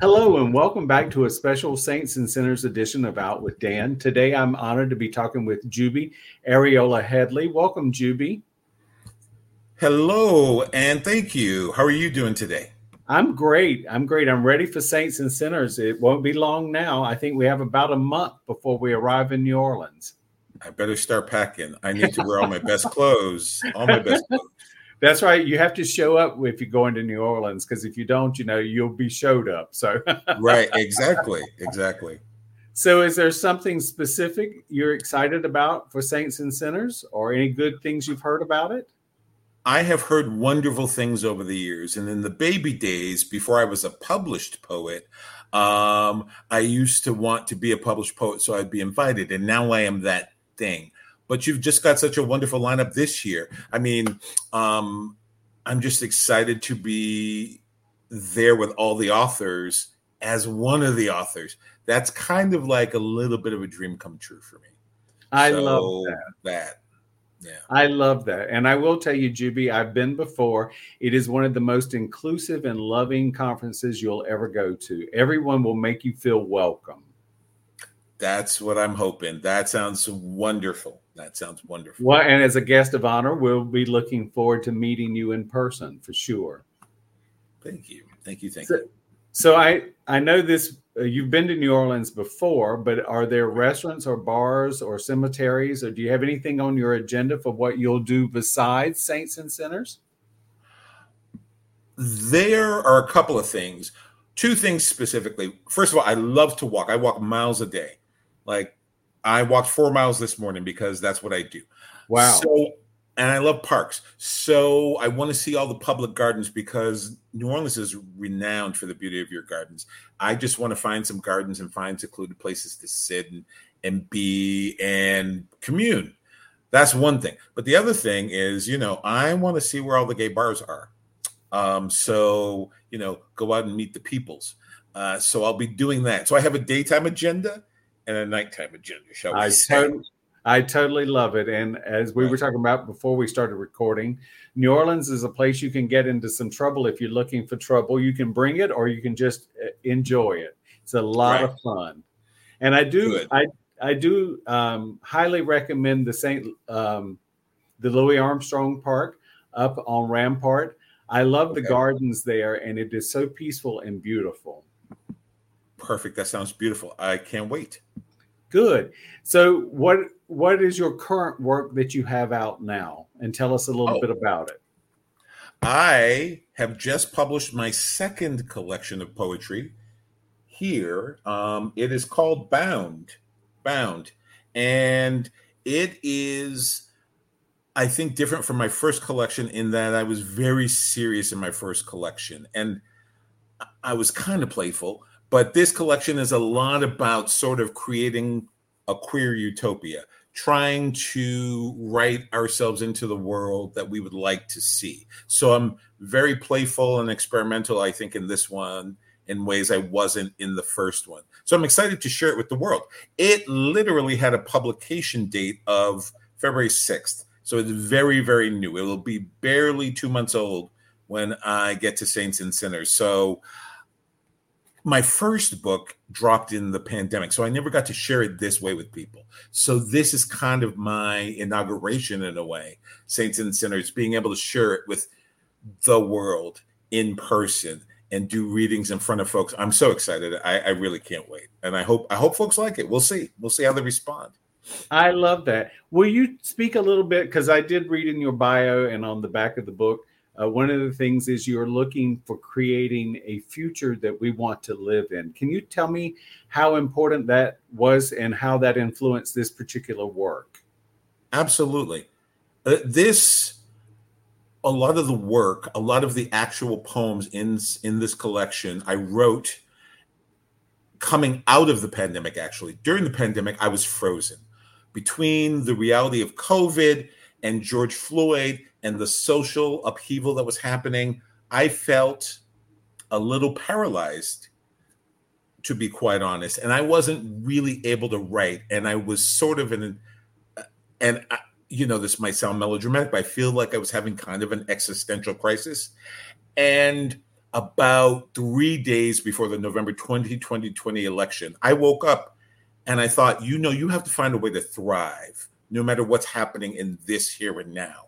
Hello, and welcome back to a special Saints and Sinners edition of Out with Dan. Today, I'm honored to be talking with Jubi Arriola Headley. Welcome, Juby. Hello, and thank you. How are you doing today? I'm great. I'm great. I'm ready for Saints and Sinners. It won't be long now. I think we have about a month before we arrive in New Orleans. I better start packing. I need to wear all my best clothes, all my best clothes. That's right. You have to show up if you're going to New Orleans because if you don't, you know, you'll be showed up. So right, exactly, exactly. So, is there something specific you're excited about for Saints and Sinners, or any good things you've heard about it? I have heard wonderful things over the years, and in the baby days, before I was a published poet, um, I used to want to be a published poet, so I'd be invited, and now I am that thing but you've just got such a wonderful lineup this year. I mean, um, I'm just excited to be there with all the authors as one of the authors. That's kind of like a little bit of a dream come true for me. I so love that. That. Yeah. I love that. And I will tell you, Jubi, I've been before. It is one of the most inclusive and loving conferences you'll ever go to. Everyone will make you feel welcome. That's what I'm hoping. That sounds wonderful. That sounds wonderful. Well, and as a guest of honor, we'll be looking forward to meeting you in person for sure. Thank you. Thank you. Thank so, you. So I I know this. Uh, you've been to New Orleans before, but are there restaurants or bars or cemeteries, or do you have anything on your agenda for what you'll do besides saints and sinners? There are a couple of things. Two things specifically. First of all, I love to walk. I walk miles a day. Like I walked four miles this morning because that's what I do. Wow. So, and I love parks. So I want to see all the public gardens because New Orleans is renowned for the beauty of your gardens. I just want to find some gardens and find secluded places to sit and, and be and commune. That's one thing. But the other thing is, you know, I want to see where all the gay bars are. Um, so, you know, go out and meet the peoples. Uh, so I'll be doing that. So I have a daytime agenda and a nighttime agenda, shall we I say? I totally love it. And as we right. were talking about before we started recording, New Orleans is a place you can get into some trouble if you're looking for trouble. You can bring it or you can just uh, enjoy it. It's a lot right. of fun. And I do Good. I I do um, highly recommend the Saint um, the Louis Armstrong Park up on Rampart. I love okay. the gardens there, and it is so peaceful and beautiful. Perfect. That sounds beautiful. I can't wait. Good. So what what is your current work that you have out now? And tell us a little oh. bit about it. I have just published my second collection of poetry here. Um, it is called Bound. Bound. And it is, I think, different from my first collection in that I was very serious in my first collection. And I was kind of playful, but this collection is a lot about sort of creating a queer utopia, trying to write ourselves into the world that we would like to see. So I'm very playful and experimental, I think, in this one in ways I wasn't in the first one. So I'm excited to share it with the world. It literally had a publication date of February 6th. So it's very, very new. It will be barely two months old when I get to Saints and Sinners. So my first book dropped in the pandemic, so I never got to share it this way with people. So this is kind of my inauguration in a way, Saints and Sinners, being able to share it with the world in person and do readings in front of folks. I'm so excited. I, I really can't wait, and I hope I hope folks like it. We'll see. We'll see how they respond. I love that. Will you speak a little bit because I did read in your bio and on the back of the book uh, one of the things is you're looking for creating a future that we want to live in. Can you tell me how important that was and how that influenced this particular work? Absolutely. Uh, this, a lot of the work, a lot of the actual poems in in this collection, I wrote coming out of the pandemic. Actually, during the pandemic, I was frozen. between the reality of COVID and George Floyd and the social upheaval that was happening, I felt a little paralyzed, to be quite honest. And I wasn't really able to write. And I was sort of in, an, uh, and I, you know, this might sound melodramatic, but I feel like I was having kind of an existential crisis. And about three days before the November 2020 election, I woke up and I thought, you know, you have to find a way to thrive no matter what's happening in this here and now.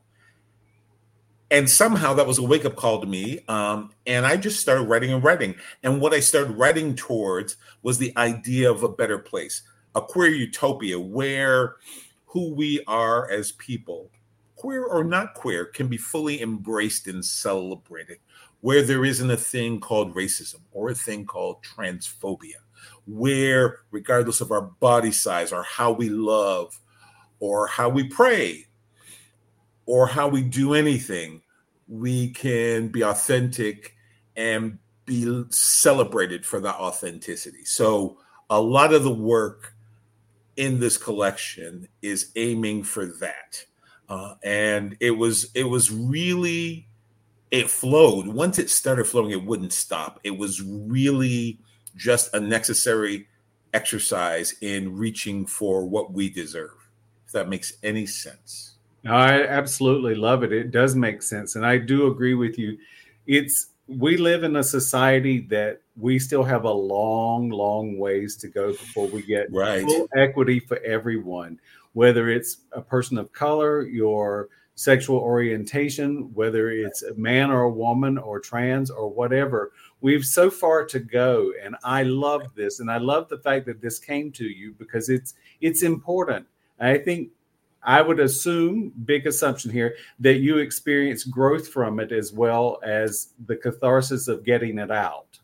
And somehow that was a wake up call to me. Um, and I just started writing and writing. And what I started writing towards was the idea of a better place, a queer utopia where who we are as people, queer or not queer, can be fully embraced and celebrated, where there isn't a thing called racism or a thing called transphobia, where regardless of our body size or how we love or how we pray or how we do anything, we can be authentic and be celebrated for that authenticity. So, a lot of the work in this collection is aiming for that. Uh, and it was it was really it flowed once it started flowing it wouldn't stop it was really just a necessary exercise in reaching for what we deserve if that makes any sense I absolutely love it. It does make sense. And I do agree with you. It's we live in a society that we still have a long, long ways to go before we get right. full equity for everyone, whether it's a person of color, your sexual orientation, whether it's a man or a woman or trans or whatever. We've so far to go. And I love this. And I love the fact that this came to you because it's it's important. I think I would assume, big assumption here, that you experience growth from it as well as the catharsis of getting it out.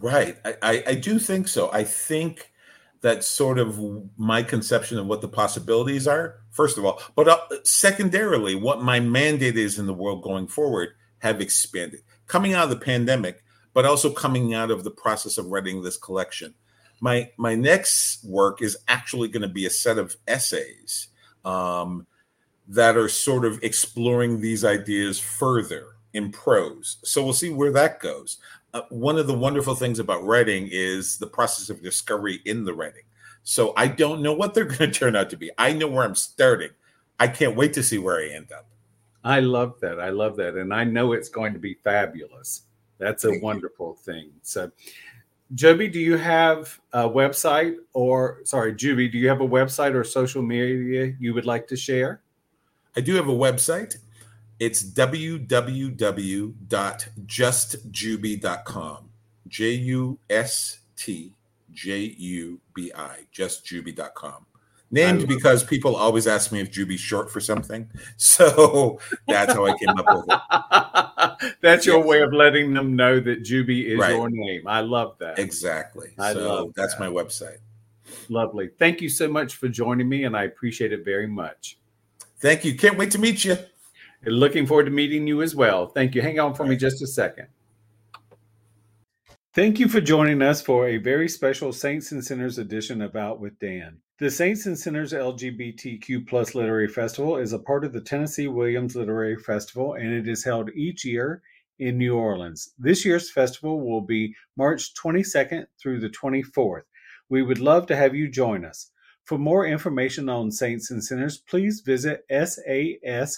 Right. I, I, I do think so. I think that sort of my conception of what the possibilities are, first of all, but uh, secondarily, what my mandate is in the world going forward have expanded. Coming out of the pandemic, but also coming out of the process of writing this collection. My my next work is actually going to be a set of essays um, that are sort of exploring these ideas further in prose. So we'll see where that goes. Uh, one of the wonderful things about writing is the process of discovery in the writing. So I don't know what they're going to turn out to be. I know where I'm starting. I can't wait to see where I end up. I love that. I love that. And I know it's going to be fabulous. That's a wonderful thing. So, Joby, do you have a website or sorry, Jubi, do you have a website or social media you would like to share? I do have a website. It's www.justjubi.com. J U S T J U B I, justjubi.com. Named because people always ask me if Jubi's short for something. So that's how I came up with it. that's your way of letting them know that Juby is right. your name. I love that. Exactly. I so love that's that. my website. Lovely. Thank you so much for joining me, and I appreciate it very much. Thank you. Can't wait to meet you. And looking forward to meeting you as well. Thank you. Hang on for right. me just a second. Thank you for joining us for a very special Saints and Sinners edition of Out with Dan. The Saints and Sinners LGBTQ plus Literary Festival is a part of the Tennessee Williams Literary Festival and it is held each year in New Orleans. This year's festival will be March 22nd through the 24th. We would love to have you join us. For more information on Saints and Sinners, please visit sasfest.org.